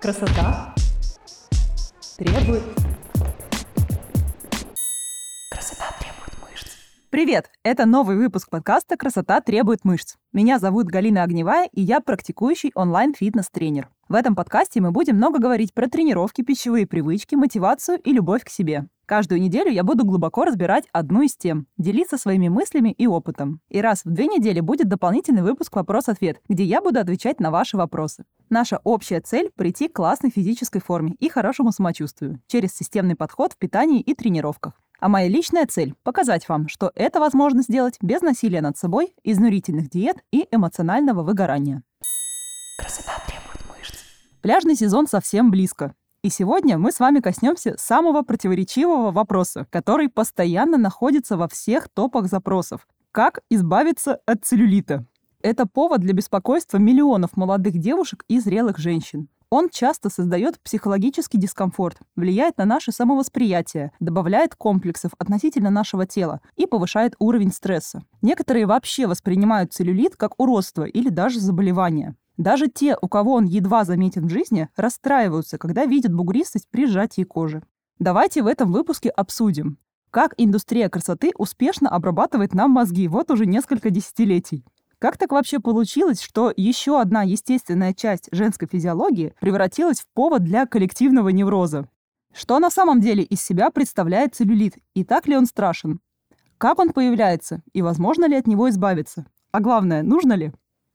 Красота требует... Привет! Это новый выпуск подкаста «Красота требует мышц». Меня зовут Галина Огневая, и я практикующий онлайн-фитнес-тренер. В этом подкасте мы будем много говорить про тренировки, пищевые привычки, мотивацию и любовь к себе. Каждую неделю я буду глубоко разбирать одну из тем, делиться своими мыслями и опытом. И раз в две недели будет дополнительный выпуск «Вопрос-ответ», где я буду отвечать на ваши вопросы. Наша общая цель – прийти к классной физической форме и хорошему самочувствию через системный подход в питании и тренировках. А моя личная цель – показать вам, что это возможно сделать без насилия над собой, изнурительных диет и эмоционального выгорания. Красота требует мышц. Пляжный сезон совсем близко. И сегодня мы с вами коснемся самого противоречивого вопроса, который постоянно находится во всех топах запросов. Как избавиться от целлюлита? Это повод для беспокойства миллионов молодых девушек и зрелых женщин. Он часто создает психологический дискомфорт, влияет на наше самовосприятие, добавляет комплексов относительно нашего тела и повышает уровень стресса. Некоторые вообще воспринимают целлюлит как уродство или даже заболевание. Даже те, у кого он едва заметен в жизни, расстраиваются, когда видят бугристость при сжатии кожи. Давайте в этом выпуске обсудим, как индустрия красоты успешно обрабатывает нам мозги вот уже несколько десятилетий. Как так вообще получилось, что еще одна естественная часть женской физиологии превратилась в повод для коллективного невроза? Что на самом деле из себя представляет целлюлит, и так ли он страшен? Как он появляется, и возможно ли от него избавиться? А главное, нужно ли?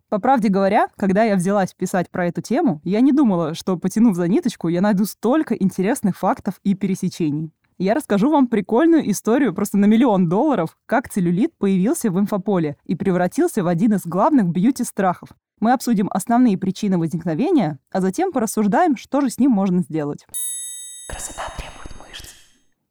По правде говоря, когда я взялась писать про эту тему, я не думала, что, потянув за ниточку, я найду столько интересных фактов и пересечений. Я расскажу вам прикольную историю просто на миллион долларов, как целлюлит появился в инфополе и превратился в один из главных бьюти-страхов. Мы обсудим основные причины возникновения, а затем порассуждаем, что же с ним можно сделать. Красота требует мышц.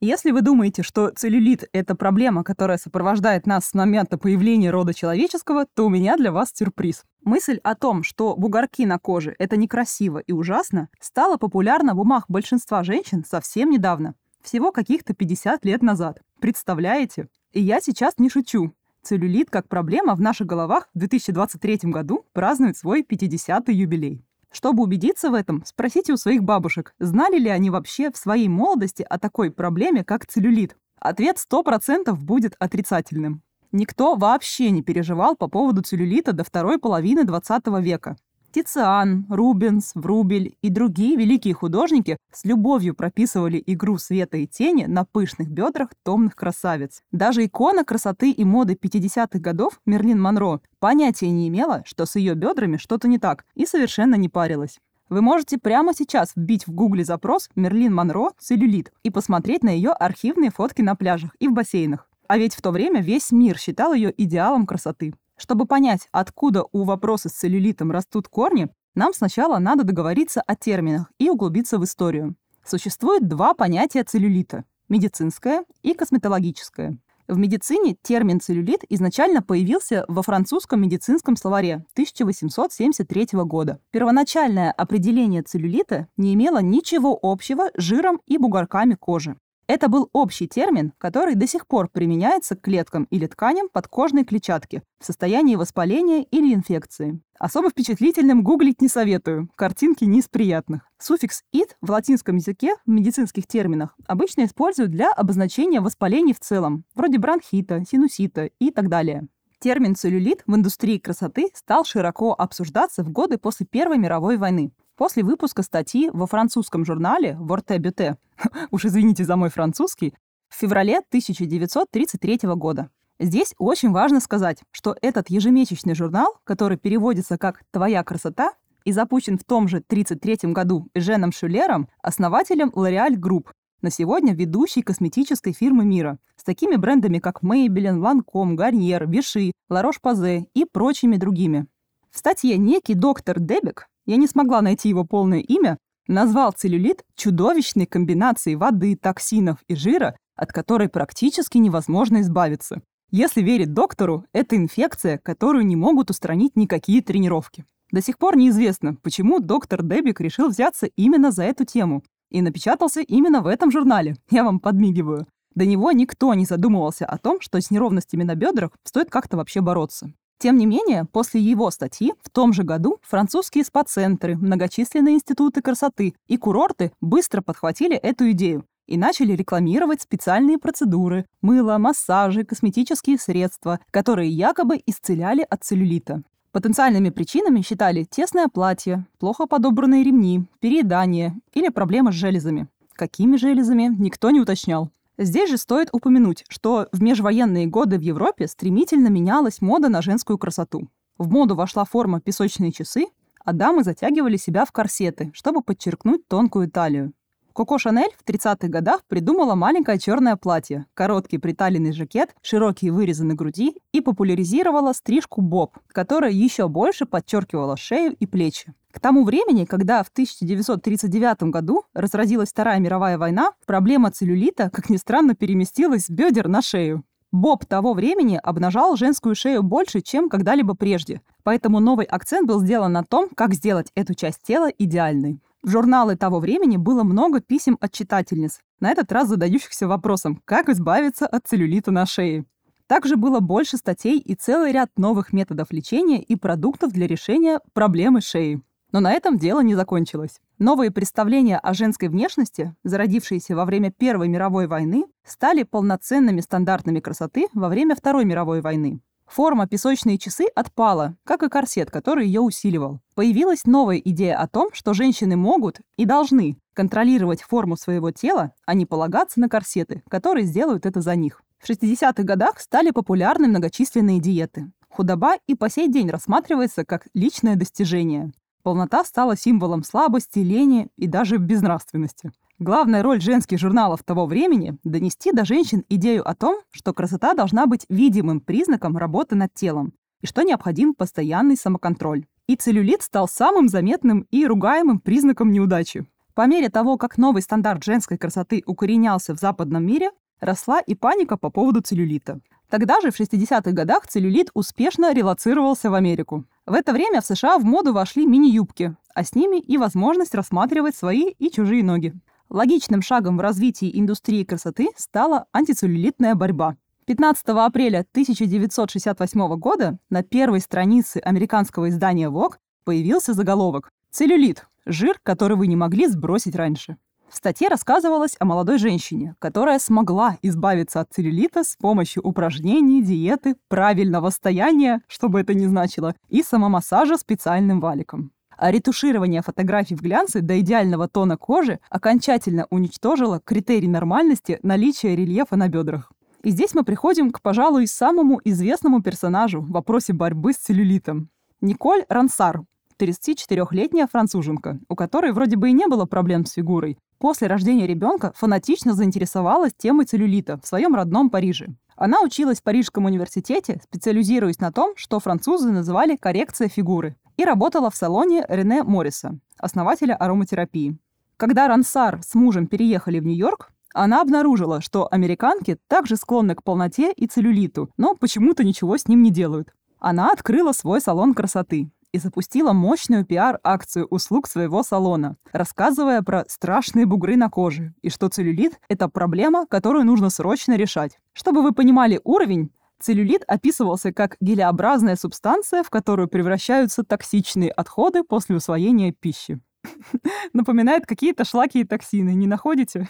Если вы думаете, что целлюлит — это проблема, которая сопровождает нас с момента появления рода человеческого, то у меня для вас сюрприз. Мысль о том, что бугорки на коже — это некрасиво и ужасно, стала популярна в умах большинства женщин совсем недавно. Всего каких-то 50 лет назад. Представляете? И я сейчас не шучу. Целлюлит как проблема в наших головах в 2023 году празднует свой 50-й юбилей. Чтобы убедиться в этом, спросите у своих бабушек, знали ли они вообще в своей молодости о такой проблеме, как целлюлит. Ответ 100% будет отрицательным. Никто вообще не переживал по поводу целлюлита до второй половины 20 века. Тициан, Рубенс, Врубель и другие великие художники с любовью прописывали игру света и тени на пышных бедрах томных красавиц. Даже икона красоты и моды 50-х годов Мерлин Монро понятия не имела, что с ее бедрами что-то не так, и совершенно не парилась. Вы можете прямо сейчас вбить в гугле запрос «Мерлин Монро целлюлит» и посмотреть на ее архивные фотки на пляжах и в бассейнах. А ведь в то время весь мир считал ее идеалом красоты. Чтобы понять, откуда у вопроса с целлюлитом растут корни, нам сначала надо договориться о терминах и углубиться в историю. Существует два понятия целлюлита – медицинское и косметологическое. В медицине термин целлюлит изначально появился во французском медицинском словаре 1873 года. Первоначальное определение целлюлита не имело ничего общего с жиром и бугорками кожи. Это был общий термин, который до сих пор применяется к клеткам или тканям подкожной клетчатки в состоянии воспаления или инфекции. Особо впечатлительным гуглить не советую, картинки не из приятных. Суффикс «ит» в латинском языке в медицинских терминах обычно используют для обозначения воспалений в целом, вроде бронхита, синусита и так далее. Термин целлюлит в индустрии красоты стал широко обсуждаться в годы после Первой мировой войны. После выпуска статьи во французском журнале «Ворте Бюте», уж извините за мой французский, в феврале 1933 года. Здесь очень важно сказать, что этот ежемесячный журнал, который переводится как «Твоя красота», и запущен в том же 1933 году Женом Шулером, основателем L'Oreal Group, на сегодня ведущей косметической фирмы мира, с такими брендами, как Maybelline, Lancome, Garnier, Vichy, La Roche-Posay и прочими другими. В статье некий доктор Дебек я не смогла найти его полное имя, назвал целлюлит чудовищной комбинацией воды, токсинов и жира, от которой практически невозможно избавиться. Если верить доктору, это инфекция, которую не могут устранить никакие тренировки. До сих пор неизвестно, почему доктор Дебик решил взяться именно за эту тему и напечатался именно в этом журнале. Я вам подмигиваю. До него никто не задумывался о том, что с неровностями на бедрах стоит как-то вообще бороться. Тем не менее, после его статьи в том же году французские спа-центры, многочисленные институты красоты и курорты быстро подхватили эту идею и начали рекламировать специальные процедуры – мыло, массажи, косметические средства, которые якобы исцеляли от целлюлита. Потенциальными причинами считали тесное платье, плохо подобранные ремни, переедание или проблемы с железами. Какими железами, никто не уточнял. Здесь же стоит упомянуть, что в межвоенные годы в Европе стремительно менялась мода на женскую красоту. В моду вошла форма песочные часы, а дамы затягивали себя в корсеты, чтобы подчеркнуть тонкую талию. Коко Шанель в 30-х годах придумала маленькое черное платье, короткий приталенный жакет, широкие вырезы на груди и популяризировала стрижку боб, которая еще больше подчеркивала шею и плечи. К тому времени, когда в 1939 году разразилась Вторая мировая война, проблема целлюлита, как ни странно, переместилась с бедер на шею. Боб того времени обнажал женскую шею больше, чем когда-либо прежде, поэтому новый акцент был сделан на том, как сделать эту часть тела идеальной. В журналы того времени было много писем от читательниц, на этот раз задающихся вопросом, как избавиться от целлюлита на шее. Также было больше статей и целый ряд новых методов лечения и продуктов для решения проблемы шеи. Но на этом дело не закончилось. Новые представления о женской внешности, зародившиеся во время Первой мировой войны, стали полноценными стандартами красоты во время Второй мировой войны. Форма песочные часы отпала, как и корсет, который ее усиливал. Появилась новая идея о том, что женщины могут и должны контролировать форму своего тела, а не полагаться на корсеты, которые сделают это за них. В 60-х годах стали популярны многочисленные диеты. Худоба и по сей день рассматривается как личное достижение. Полнота стала символом слабости, лени и даже безнравственности. Главная роль женских журналов того времени – донести до женщин идею о том, что красота должна быть видимым признаком работы над телом и что необходим постоянный самоконтроль. И целлюлит стал самым заметным и ругаемым признаком неудачи. По мере того, как новый стандарт женской красоты укоренялся в западном мире, росла и паника по поводу целлюлита. Тогда же, в 60-х годах, целлюлит успешно релацировался в Америку. В это время в США в моду вошли мини-юбки, а с ними и возможность рассматривать свои и чужие ноги. Логичным шагом в развитии индустрии красоты стала антицеллюлитная борьба. 15 апреля 1968 года на первой странице американского издания Vogue появился заголовок «Целлюлит – жир, который вы не могли сбросить раньше». В статье рассказывалось о молодой женщине, которая смогла избавиться от целлюлита с помощью упражнений, диеты, правильного стояния, что бы это ни значило, и самомассажа специальным валиком. А ретуширование фотографий в глянце до идеального тона кожи окончательно уничтожило критерий нормальности наличия рельефа на бедрах. И здесь мы приходим к, пожалуй, самому известному персонажу в вопросе борьбы с целлюлитом. Николь Рансар, 34-летняя француженка, у которой вроде бы и не было проблем с фигурой. После рождения ребенка фанатично заинтересовалась темой целлюлита в своем родном Париже. Она училась в Парижском университете, специализируясь на том, что французы называли коррекция фигуры и работала в салоне Рене Морриса, основателя ароматерапии. Когда Рансар с мужем переехали в Нью-Йорк, она обнаружила, что американки также склонны к полноте и целлюлиту, но почему-то ничего с ним не делают. Она открыла свой салон красоты и запустила мощную пиар-акцию услуг своего салона, рассказывая про страшные бугры на коже и что целлюлит – это проблема, которую нужно срочно решать. Чтобы вы понимали уровень, Целлюлит описывался как гелеобразная субстанция, в которую превращаются токсичные отходы после усвоения пищи. Напоминает какие-то шлаки и токсины, не находите?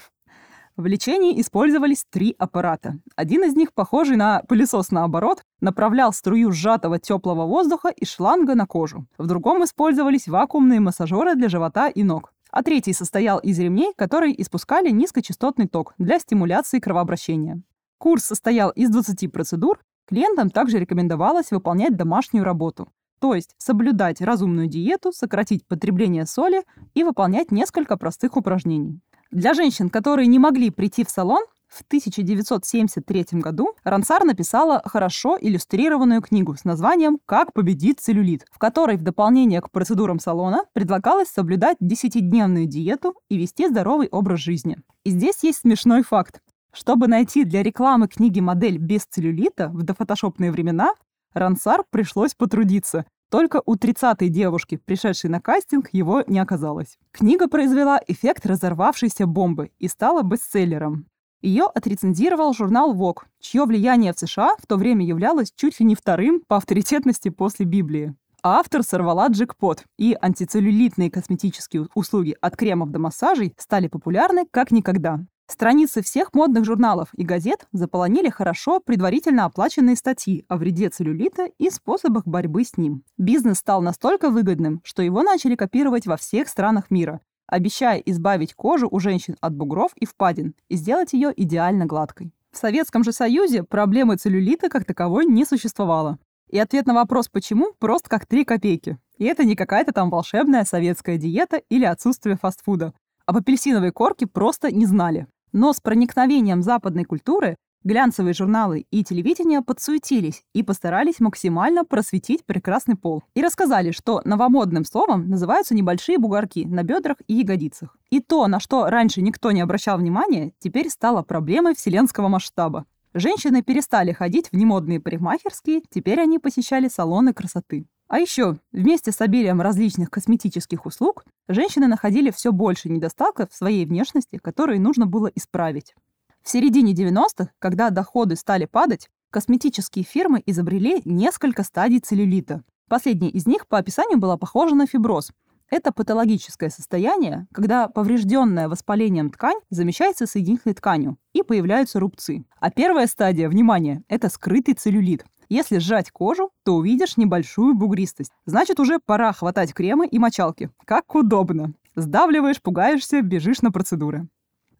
В лечении использовались три аппарата. Один из них, похожий на пылесос наоборот, направлял струю сжатого теплого воздуха из шланга на кожу. В другом использовались вакуумные массажеры для живота и ног. А третий состоял из ремней, которые испускали низкочастотный ток для стимуляции кровообращения. Курс состоял из 20 процедур. Клиентам также рекомендовалось выполнять домашнюю работу, то есть соблюдать разумную диету, сократить потребление соли и выполнять несколько простых упражнений. Для женщин, которые не могли прийти в салон, в 1973 году Рансар написала хорошо иллюстрированную книгу с названием «Как победить целлюлит», в которой в дополнение к процедурам салона предлагалось соблюдать 10-дневную диету и вести здоровый образ жизни. И здесь есть смешной факт. Чтобы найти для рекламы книги модель без целлюлита в дофотошопные времена, Рансар пришлось потрудиться. Только у 30-й девушки, пришедшей на кастинг, его не оказалось. Книга произвела эффект разорвавшейся бомбы и стала бестселлером. Ее отрецензировал журнал Vogue, чье влияние в США в то время являлось чуть ли не вторым по авторитетности после Библии. А автор сорвала джекпот, и антицеллюлитные косметические услуги от кремов до массажей стали популярны как никогда. Страницы всех модных журналов и газет заполонили хорошо предварительно оплаченные статьи о вреде целлюлита и способах борьбы с ним. Бизнес стал настолько выгодным, что его начали копировать во всех странах мира, обещая избавить кожу у женщин от бугров и впадин и сделать ее идеально гладкой. В Советском же Союзе проблемы целлюлита как таковой не существовало. И ответ на вопрос «почему» просто как три копейки. И это не какая-то там волшебная советская диета или отсутствие фастфуда. Об апельсиновой корке просто не знали. Но с проникновением западной культуры глянцевые журналы и телевидение подсуетились и постарались максимально просветить прекрасный пол. И рассказали, что новомодным словом называются небольшие бугорки на бедрах и ягодицах. И то, на что раньше никто не обращал внимания, теперь стало проблемой вселенского масштаба. Женщины перестали ходить в немодные парикмахерские, теперь они посещали салоны красоты. А еще, вместе с обилием различных косметических услуг, женщины находили все больше недостатков в своей внешности, которые нужно было исправить. В середине 90-х, когда доходы стали падать, косметические фирмы изобрели несколько стадий целлюлита. Последняя из них по описанию была похожа на фиброз. Это патологическое состояние, когда поврежденная воспалением ткань замещается соединительной тканью и появляются рубцы. А первая стадия, внимание, это скрытый целлюлит. Если сжать кожу, то увидишь небольшую бугристость. Значит, уже пора хватать кремы и мочалки. Как удобно. Сдавливаешь, пугаешься, бежишь на процедуры.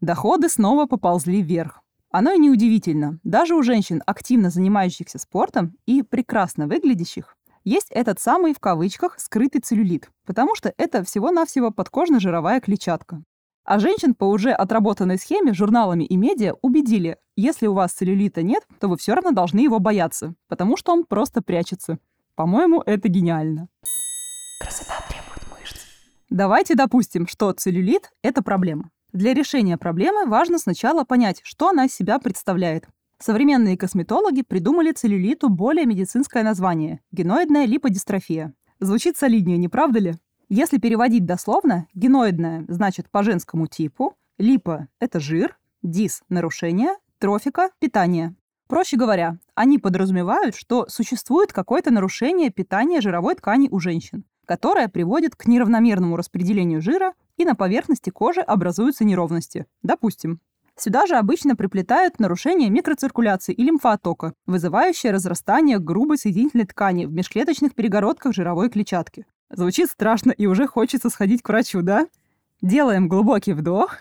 Доходы снова поползли вверх. Оно и неудивительно. Даже у женщин, активно занимающихся спортом и прекрасно выглядящих, есть этот самый в кавычках скрытый целлюлит, потому что это всего-навсего подкожно-жировая клетчатка. А женщин по уже отработанной схеме журналами и медиа убедили, если у вас целлюлита нет, то вы все равно должны его бояться, потому что он просто прячется. По-моему, это гениально. Красота требует мышц. Давайте допустим, что целлюлит – это проблема. Для решения проблемы важно сначала понять, что она из себя представляет. Современные косметологи придумали целлюлиту более медицинское название – геноидная липодистрофия. Звучит солиднее, не правда ли? Если переводить дословно, геноидная значит по женскому типу, липо – это жир, дис – нарушение, трофика – питание. Проще говоря, они подразумевают, что существует какое-то нарушение питания жировой ткани у женщин, которое приводит к неравномерному распределению жира и на поверхности кожи образуются неровности. Допустим. Сюда же обычно приплетают нарушение микроциркуляции и лимфоотока, вызывающее разрастание грубой соединительной ткани в межклеточных перегородках жировой клетчатки. Звучит страшно и уже хочется сходить к врачу, да? Делаем глубокий вдох.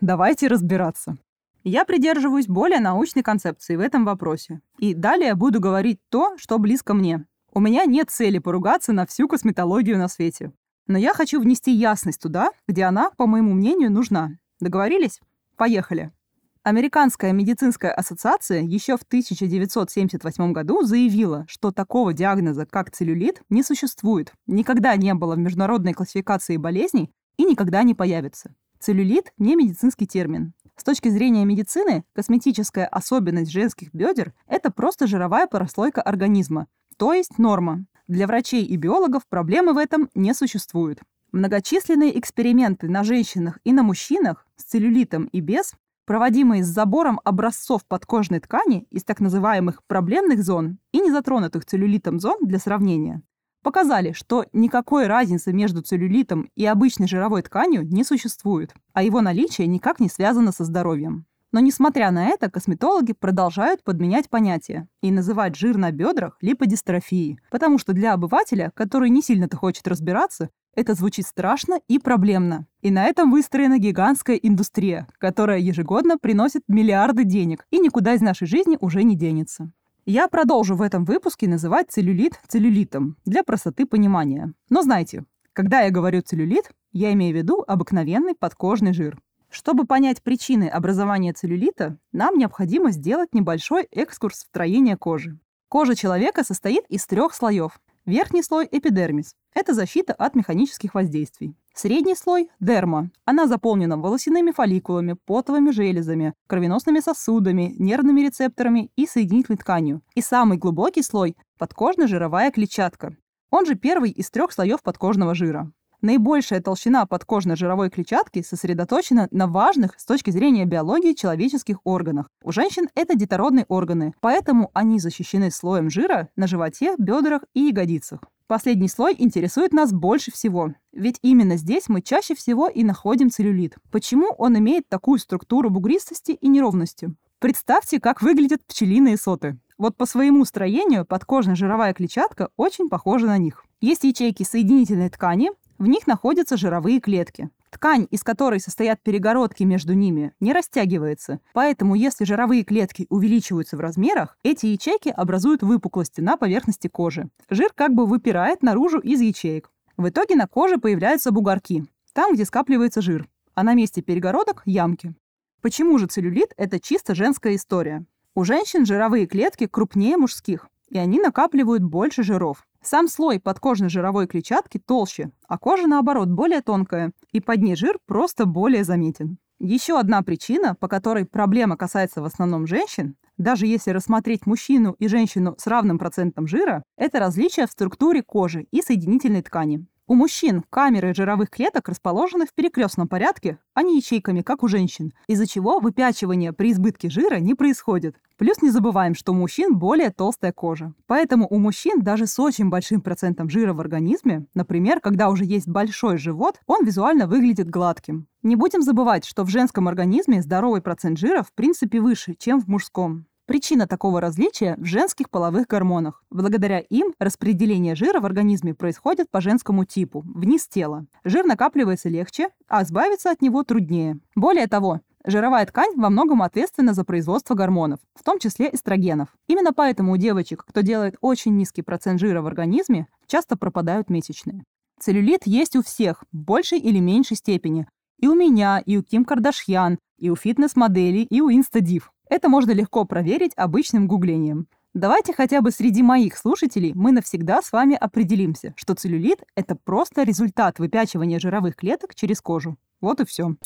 Давайте разбираться. Я придерживаюсь более научной концепции в этом вопросе. И далее буду говорить то, что близко мне. У меня нет цели поругаться на всю косметологию на свете. Но я хочу внести ясность туда, где она, по моему мнению, нужна. Договорились? Поехали. Американская медицинская ассоциация еще в 1978 году заявила, что такого диагноза, как целлюлит, не существует, никогда не было в международной классификации болезней и никогда не появится. Целлюлит – не медицинский термин. С точки зрения медицины, косметическая особенность женских бедер – это просто жировая прослойка организма, то есть норма. Для врачей и биологов проблемы в этом не существует. Многочисленные эксперименты на женщинах и на мужчинах с целлюлитом и без проводимые с забором образцов подкожной ткани из так называемых проблемных зон и незатронутых целлюлитом зон для сравнения, показали, что никакой разницы между целлюлитом и обычной жировой тканью не существует, а его наличие никак не связано со здоровьем. Но несмотря на это, косметологи продолжают подменять понятия и называть жир на бедрах липодистрофией, потому что для обывателя, который не сильно-то хочет разбираться, это звучит страшно и проблемно. И на этом выстроена гигантская индустрия, которая ежегодно приносит миллиарды денег и никуда из нашей жизни уже не денется. Я продолжу в этом выпуске называть целлюлит целлюлитом для простоты понимания. Но знайте, когда я говорю целлюлит, я имею в виду обыкновенный подкожный жир. Чтобы понять причины образования целлюлита, нам необходимо сделать небольшой экскурс в строение кожи. Кожа человека состоит из трех слоев. Верхний слой – эпидермис. Это защита от механических воздействий. Средний слой – дерма. Она заполнена волосяными фолликулами, потовыми железами, кровеносными сосудами, нервными рецепторами и соединительной тканью. И самый глубокий слой – подкожно-жировая клетчатка. Он же первый из трех слоев подкожного жира. Наибольшая толщина подкожной жировой клетчатки сосредоточена на важных с точки зрения биологии человеческих органах. У женщин это детородные органы, поэтому они защищены слоем жира на животе, бедрах и ягодицах. Последний слой интересует нас больше всего, ведь именно здесь мы чаще всего и находим целлюлит. Почему он имеет такую структуру бугристости и неровности? Представьте, как выглядят пчелиные соты. Вот по своему строению подкожная жировая клетчатка очень похожа на них. Есть ячейки соединительной ткани, в них находятся жировые клетки. Ткань, из которой состоят перегородки между ними, не растягивается. Поэтому, если жировые клетки увеличиваются в размерах, эти ячейки образуют выпуклости на поверхности кожи. Жир как бы выпирает наружу из ячеек. В итоге на коже появляются бугорки, там, где скапливается жир, а на месте перегородок – ямки. Почему же целлюлит – это чисто женская история? У женщин жировые клетки крупнее мужских, и они накапливают больше жиров. Сам слой подкожной жировой клетчатки толще, а кожа, наоборот, более тонкая, и под ней жир просто более заметен. Еще одна причина, по которой проблема касается в основном женщин, даже если рассмотреть мужчину и женщину с равным процентом жира, это различие в структуре кожи и соединительной ткани. У мужчин камеры жировых клеток расположены в перекрестном порядке, а не ячейками, как у женщин, из-за чего выпячивание при избытке жира не происходит. Плюс не забываем, что у мужчин более толстая кожа. Поэтому у мужчин даже с очень большим процентом жира в организме, например, когда уже есть большой живот, он визуально выглядит гладким. Не будем забывать, что в женском организме здоровый процент жира в принципе выше, чем в мужском. Причина такого различия в женских половых гормонах. Благодаря им распределение жира в организме происходит по женскому типу, вниз тела. Жир накапливается легче, а избавиться от него труднее. Более того, Жировая ткань во многом ответственна за производство гормонов, в том числе эстрогенов. Именно поэтому у девочек, кто делает очень низкий процент жира в организме, часто пропадают месячные. Целлюлит есть у всех, в большей или меньшей степени. И у меня, и у Ким Кардашьян, и у фитнес-моделей, и у инстадив. Это можно легко проверить обычным гуглением. Давайте хотя бы среди моих слушателей мы навсегда с вами определимся, что целлюлит – это просто результат выпячивания жировых клеток через кожу. Вот и все.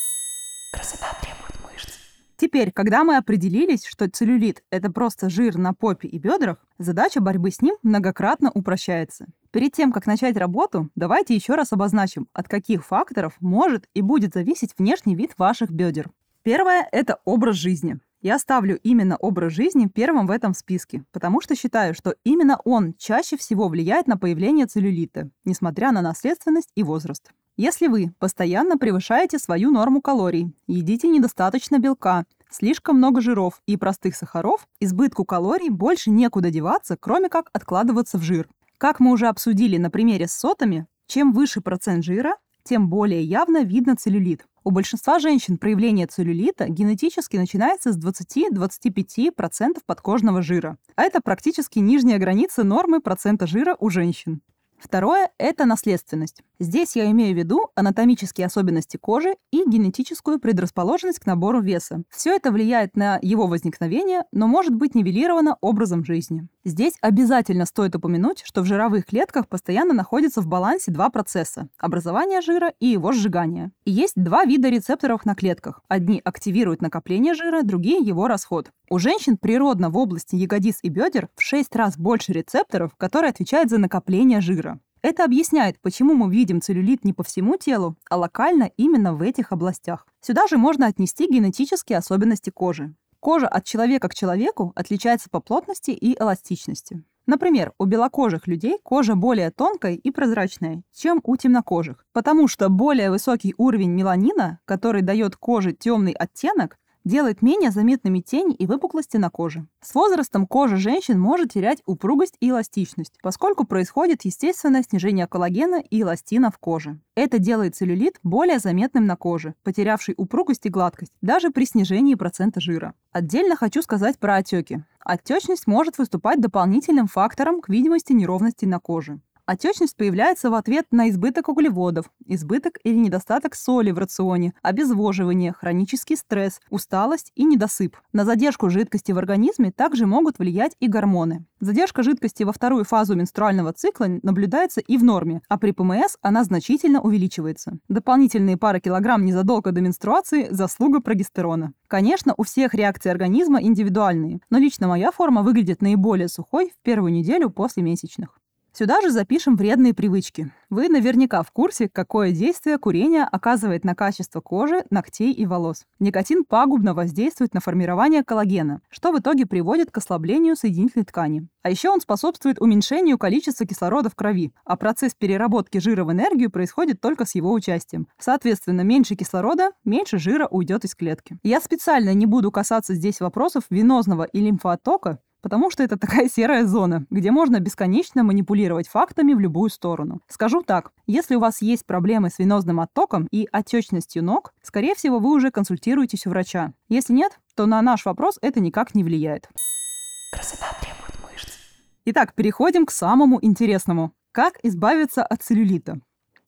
Красота требует мышц. Теперь, когда мы определились, что целлюлит – это просто жир на попе и бедрах, задача борьбы с ним многократно упрощается. Перед тем, как начать работу, давайте еще раз обозначим, от каких факторов может и будет зависеть внешний вид ваших бедер. Первое – это образ жизни. Я ставлю именно образ жизни первым в этом списке, потому что считаю, что именно он чаще всего влияет на появление целлюлита, несмотря на наследственность и возраст. Если вы постоянно превышаете свою норму калорий, едите недостаточно белка, слишком много жиров и простых сахаров, избытку калорий больше некуда деваться, кроме как откладываться в жир. Как мы уже обсудили на примере с сотами, чем выше процент жира, тем более явно видно целлюлит. У большинства женщин проявление целлюлита генетически начинается с 20-25% подкожного жира, а это практически нижняя граница нормы процента жира у женщин. Второе – это наследственность. Здесь я имею в виду анатомические особенности кожи и генетическую предрасположенность к набору веса. Все это влияет на его возникновение, но может быть нивелировано образом жизни. Здесь обязательно стоит упомянуть, что в жировых клетках постоянно находятся в балансе два процесса – образование жира и его сжигание. И есть два вида рецепторов на клетках. Одни активируют накопление жира, другие – его расход. У женщин природно в области ягодиц и бедер в 6 раз больше рецепторов, которые отвечают за накопление жира. Это объясняет, почему мы видим целлюлит не по всему телу, а локально именно в этих областях. Сюда же можно отнести генетические особенности кожи. Кожа от человека к человеку отличается по плотности и эластичности. Например, у белокожих людей кожа более тонкая и прозрачная, чем у темнокожих, потому что более высокий уровень меланина, который дает коже темный оттенок, делает менее заметными тени и выпуклости на коже. С возрастом кожа женщин может терять упругость и эластичность, поскольку происходит естественное снижение коллагена и эластина в коже. Это делает целлюлит более заметным на коже, потерявший упругость и гладкость, даже при снижении процента жира. Отдельно хочу сказать про отеки. Отечность может выступать дополнительным фактором к видимости неровностей на коже. Отечность появляется в ответ на избыток углеводов, избыток или недостаток соли в рационе, обезвоживание, хронический стресс, усталость и недосып. На задержку жидкости в организме также могут влиять и гормоны. Задержка жидкости во вторую фазу менструального цикла наблюдается и в норме, а при ПМС она значительно увеличивается. Дополнительные пара килограмм незадолго до менструации – заслуга прогестерона. Конечно, у всех реакции организма индивидуальные, но лично моя форма выглядит наиболее сухой в первую неделю после месячных. Сюда же запишем вредные привычки. Вы наверняка в курсе, какое действие курение оказывает на качество кожи, ногтей и волос. Никотин пагубно воздействует на формирование коллагена, что в итоге приводит к ослаблению соединительной ткани. А еще он способствует уменьшению количества кислорода в крови, а процесс переработки жира в энергию происходит только с его участием. Соответственно, меньше кислорода, меньше жира уйдет из клетки. Я специально не буду касаться здесь вопросов венозного и лимфооттока, потому что это такая серая зона, где можно бесконечно манипулировать фактами в любую сторону. Скажу так, если у вас есть проблемы с венозным оттоком и отечностью ног, скорее всего, вы уже консультируетесь у врача. Если нет, то на наш вопрос это никак не влияет. Красота требует мышц. Итак, переходим к самому интересному. Как избавиться от целлюлита?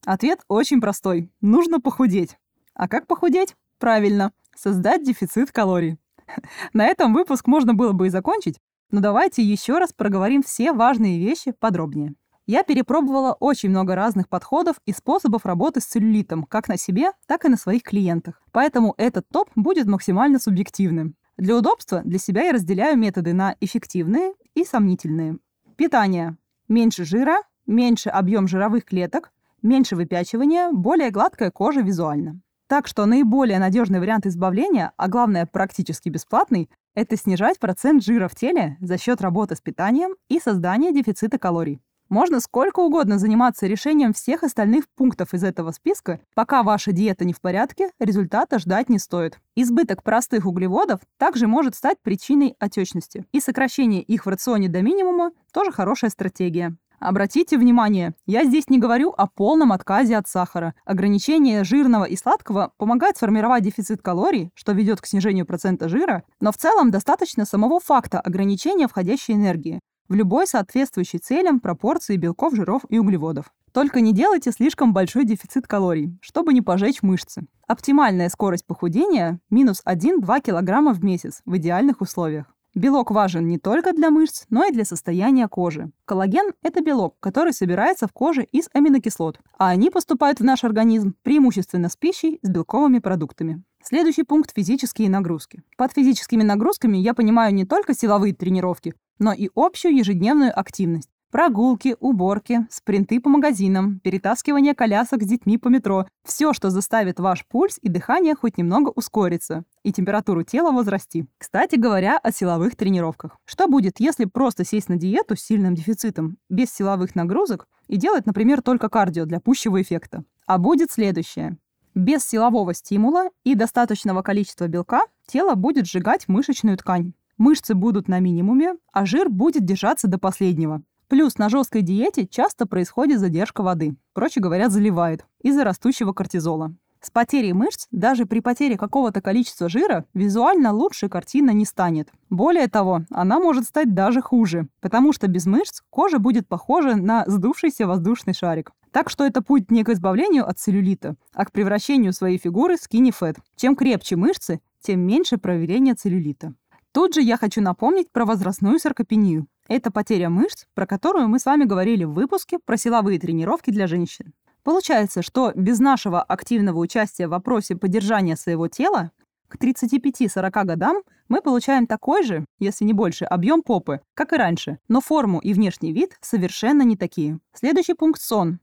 Ответ очень простой. Нужно похудеть. А как похудеть? Правильно, создать дефицит калорий. На этом выпуск можно было бы и закончить, но давайте еще раз проговорим все важные вещи подробнее. Я перепробовала очень много разных подходов и способов работы с целлюлитом, как на себе, так и на своих клиентах. Поэтому этот топ будет максимально субъективным. Для удобства для себя я разделяю методы на эффективные и сомнительные. Питание. Меньше жира, меньше объем жировых клеток, меньше выпячивания, более гладкая кожа визуально. Так что наиболее надежный вариант избавления, а главное практически бесплатный, это снижать процент жира в теле за счет работы с питанием и создания дефицита калорий. Можно сколько угодно заниматься решением всех остальных пунктов из этого списка, пока ваша диета не в порядке, результата ждать не стоит. Избыток простых углеводов также может стать причиной отечности, и сокращение их в рационе до минимума тоже хорошая стратегия. Обратите внимание, я здесь не говорю о полном отказе от сахара. Ограничение жирного и сладкого помогает сформировать дефицит калорий, что ведет к снижению процента жира, но в целом достаточно самого факта ограничения входящей энергии в любой соответствующей целям пропорции белков, жиров и углеводов. Только не делайте слишком большой дефицит калорий, чтобы не пожечь мышцы. Оптимальная скорость похудения – минус 1-2 кг в месяц в идеальных условиях. Белок важен не только для мышц, но и для состояния кожи. Коллаген – это белок, который собирается в коже из аминокислот, а они поступают в наш организм преимущественно с пищей с белковыми продуктами. Следующий пункт – физические нагрузки. Под физическими нагрузками я понимаю не только силовые тренировки, но и общую ежедневную активность. Прогулки, уборки, спринты по магазинам, перетаскивание колясок с детьми по метро. Все, что заставит ваш пульс и дыхание хоть немного ускориться и температуру тела возрасти. Кстати говоря, о силовых тренировках. Что будет, если просто сесть на диету с сильным дефицитом, без силовых нагрузок и делать, например, только кардио для пущего эффекта? А будет следующее. Без силового стимула и достаточного количества белка тело будет сжигать мышечную ткань. Мышцы будут на минимуме, а жир будет держаться до последнего. Плюс на жесткой диете часто происходит задержка воды, проще говоря, заливает, из-за растущего кортизола. С потерей мышц, даже при потере какого-то количества жира, визуально лучше картина не станет. Более того, она может стать даже хуже, потому что без мышц кожа будет похожа на сдувшийся воздушный шарик. Так что это путь не к избавлению от целлюлита, а к превращению своей фигуры в fat. Чем крепче мышцы, тем меньше проявления целлюлита. Тут же я хочу напомнить про возрастную саркопению. Это потеря мышц, про которую мы с вами говорили в выпуске про силовые тренировки для женщин. Получается, что без нашего активного участия в вопросе поддержания своего тела к 35-40 годам мы получаем такой же, если не больше, объем попы, как и раньше, но форму и внешний вид совершенно не такие. Следующий пункт – сон.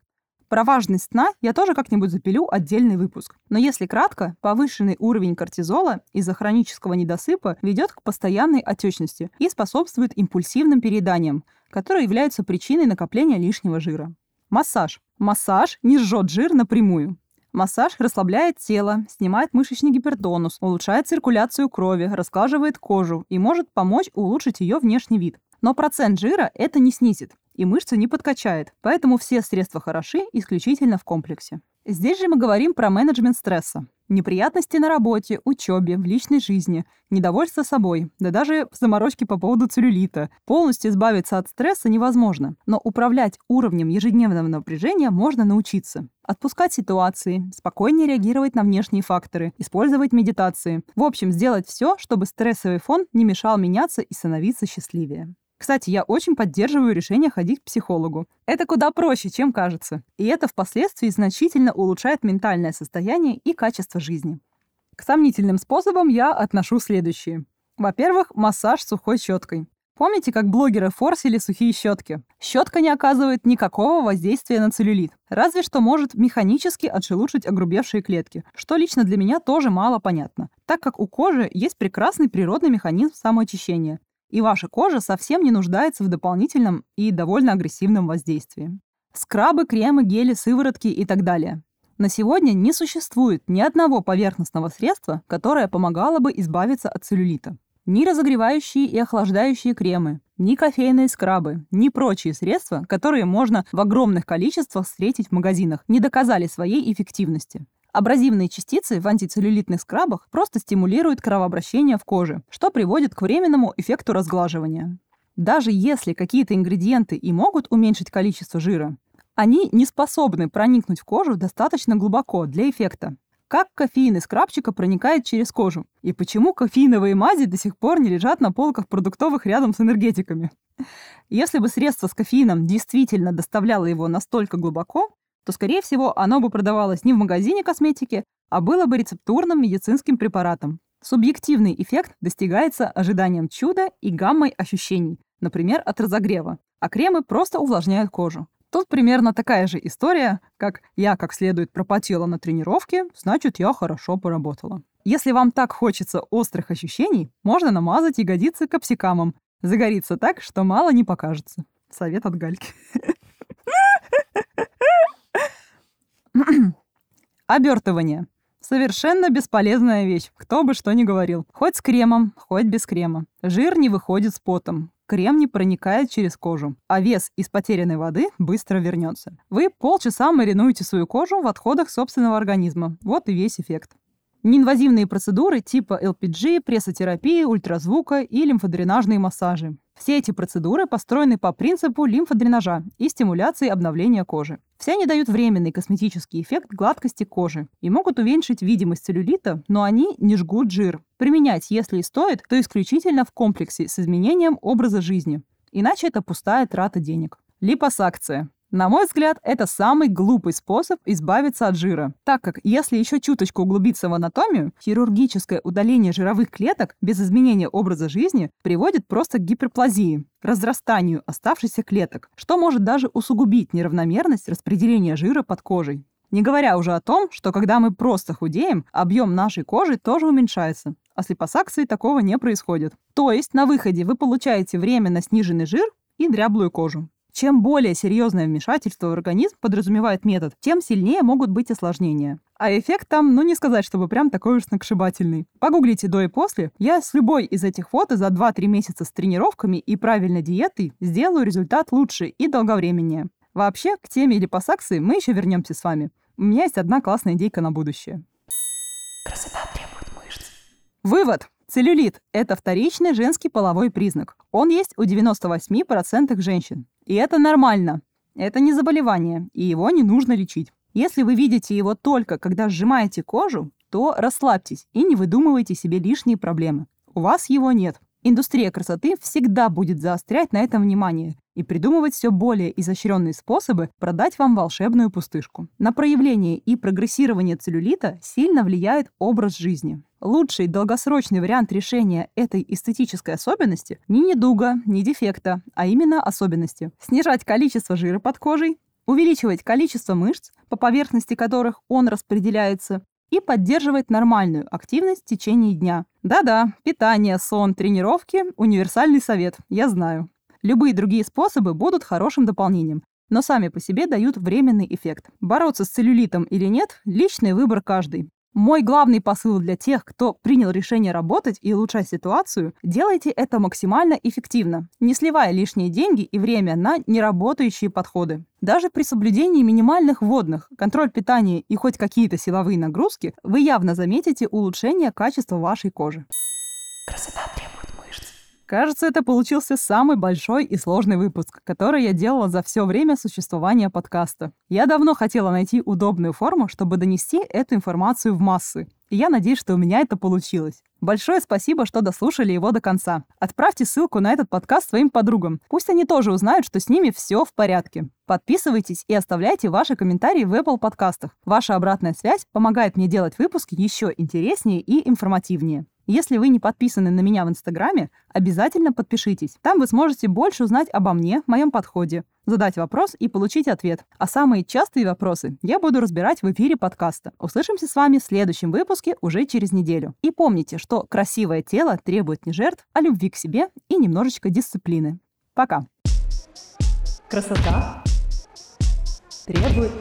Про важность сна я тоже как-нибудь запилю отдельный выпуск. Но если кратко, повышенный уровень кортизола из-за хронического недосыпа ведет к постоянной отечности и способствует импульсивным перееданиям, которые являются причиной накопления лишнего жира. Массаж. Массаж не жжет жир напрямую. Массаж расслабляет тело, снимает мышечный гипертонус, улучшает циркуляцию крови, расклаживает кожу и может помочь улучшить ее внешний вид. Но процент жира это не снизит и мышцы не подкачает, поэтому все средства хороши исключительно в комплексе. Здесь же мы говорим про менеджмент стресса. Неприятности на работе, учебе, в личной жизни, недовольство собой, да даже заморочки по поводу целлюлита. Полностью избавиться от стресса невозможно, но управлять уровнем ежедневного напряжения можно научиться. Отпускать ситуации, спокойнее реагировать на внешние факторы, использовать медитации. В общем, сделать все, чтобы стрессовый фон не мешал меняться и становиться счастливее. Кстати, я очень поддерживаю решение ходить к психологу. Это куда проще, чем кажется. И это впоследствии значительно улучшает ментальное состояние и качество жизни. К сомнительным способам я отношу следующие. Во-первых, массаж сухой щеткой. Помните, как блогеры форсили сухие щетки? Щетка не оказывает никакого воздействия на целлюлит, разве что может механически отшелушить огрубевшие клетки, что лично для меня тоже мало понятно, так как у кожи есть прекрасный природный механизм самоочищения, и ваша кожа совсем не нуждается в дополнительном и довольно агрессивном воздействии. Скрабы, кремы, гели, сыворотки и так далее. На сегодня не существует ни одного поверхностного средства, которое помогало бы избавиться от целлюлита. Ни разогревающие и охлаждающие кремы, ни кофейные скрабы, ни прочие средства, которые можно в огромных количествах встретить в магазинах, не доказали своей эффективности. Абразивные частицы в антицеллюлитных скрабах просто стимулируют кровообращение в коже, что приводит к временному эффекту разглаживания. Даже если какие-то ингредиенты и могут уменьшить количество жира, они не способны проникнуть в кожу достаточно глубоко для эффекта. Как кофеин из крабчика проникает через кожу? И почему кофеиновые мази до сих пор не лежат на полках продуктовых рядом с энергетиками? Если бы средство с кофеином действительно доставляло его настолько глубоко, то, скорее всего, оно бы продавалось не в магазине косметики, а было бы рецептурным медицинским препаратом. Субъективный эффект достигается ожиданием чуда и гаммой ощущений, например, от разогрева, а кремы просто увлажняют кожу. Тут примерно такая же история, как «я как следует пропотела на тренировке, значит, я хорошо поработала». Если вам так хочется острых ощущений, можно намазать ягодицы капсикамом. Загорится так, что мало не покажется. Совет от Гальки. Обертывание. Совершенно бесполезная вещь, кто бы что ни говорил. Хоть с кремом, хоть без крема. Жир не выходит с потом крем не проникает через кожу, а вес из потерянной воды быстро вернется. Вы полчаса маринуете свою кожу в отходах собственного организма. Вот и весь эффект. Неинвазивные процедуры типа LPG, прессотерапии, ультразвука и лимфодренажные массажи. Все эти процедуры построены по принципу лимфодренажа и стимуляции обновления кожи. Все они дают временный косметический эффект гладкости кожи и могут уменьшить видимость целлюлита, но они не жгут жир. Применять, если и стоит, то исключительно в комплексе с изменением образа жизни. Иначе это пустая трата денег. Липосакция. На мой взгляд, это самый глупый способ избавиться от жира, так как если еще чуточку углубиться в анатомию, хирургическое удаление жировых клеток без изменения образа жизни приводит просто к гиперплазии, разрастанию оставшихся клеток, что может даже усугубить неравномерность распределения жира под кожей. Не говоря уже о том, что когда мы просто худеем, объем нашей кожи тоже уменьшается. А с липосакцией такого не происходит. То есть на выходе вы получаете временно сниженный жир и дряблую кожу. Чем более серьезное вмешательство в организм подразумевает метод, тем сильнее могут быть осложнения. А эффект там, ну не сказать, чтобы прям такой уж сногсшибательный. Погуглите до и после. Я с любой из этих фото за 2-3 месяца с тренировками и правильной диетой сделаю результат лучше и долговременнее. Вообще, к теме липосакции мы еще вернемся с вами. У меня есть одна классная идейка на будущее. Красота требует мышц. Вывод. Целлюлит – это вторичный женский половой признак. Он есть у 98% женщин. И это нормально. Это не заболевание, и его не нужно лечить. Если вы видите его только, когда сжимаете кожу, то расслабьтесь и не выдумывайте себе лишние проблемы. У вас его нет. Индустрия красоты всегда будет заострять на этом внимание и придумывать все более изощренные способы продать вам волшебную пустышку. На проявление и прогрессирование целлюлита сильно влияет образ жизни. Лучший долгосрочный вариант решения этой эстетической особенности не недуга, не дефекта, а именно особенности. Снижать количество жира под кожей, увеличивать количество мышц, по поверхности которых он распределяется, и поддерживать нормальную активность в течение дня. Да-да, питание, сон, тренировки – универсальный совет, я знаю. Любые другие способы будут хорошим дополнением, но сами по себе дают временный эффект. Бороться с целлюлитом или нет – личный выбор каждый. Мой главный посыл для тех, кто принял решение работать и улучшать ситуацию, делайте это максимально эффективно, не сливая лишние деньги и время на неработающие подходы. Даже при соблюдении минимальных водных, контроль питания и хоть какие-то силовые нагрузки, вы явно заметите улучшение качества вашей кожи. Красота требует Кажется, это получился самый большой и сложный выпуск, который я делала за все время существования подкаста. Я давно хотела найти удобную форму, чтобы донести эту информацию в массы. И я надеюсь, что у меня это получилось. Большое спасибо, что дослушали его до конца. Отправьте ссылку на этот подкаст своим подругам. Пусть они тоже узнают, что с ними все в порядке. Подписывайтесь и оставляйте ваши комментарии в Apple подкастах. Ваша обратная связь помогает мне делать выпуски еще интереснее и информативнее. Если вы не подписаны на меня в Инстаграме, обязательно подпишитесь. Там вы сможете больше узнать обо мне, моем подходе, задать вопрос и получить ответ. А самые частые вопросы я буду разбирать в эфире подкаста. Услышимся с вами в следующем выпуске уже через неделю. И помните, что красивое тело требует не жертв, а любви к себе и немножечко дисциплины. Пока. Красота требует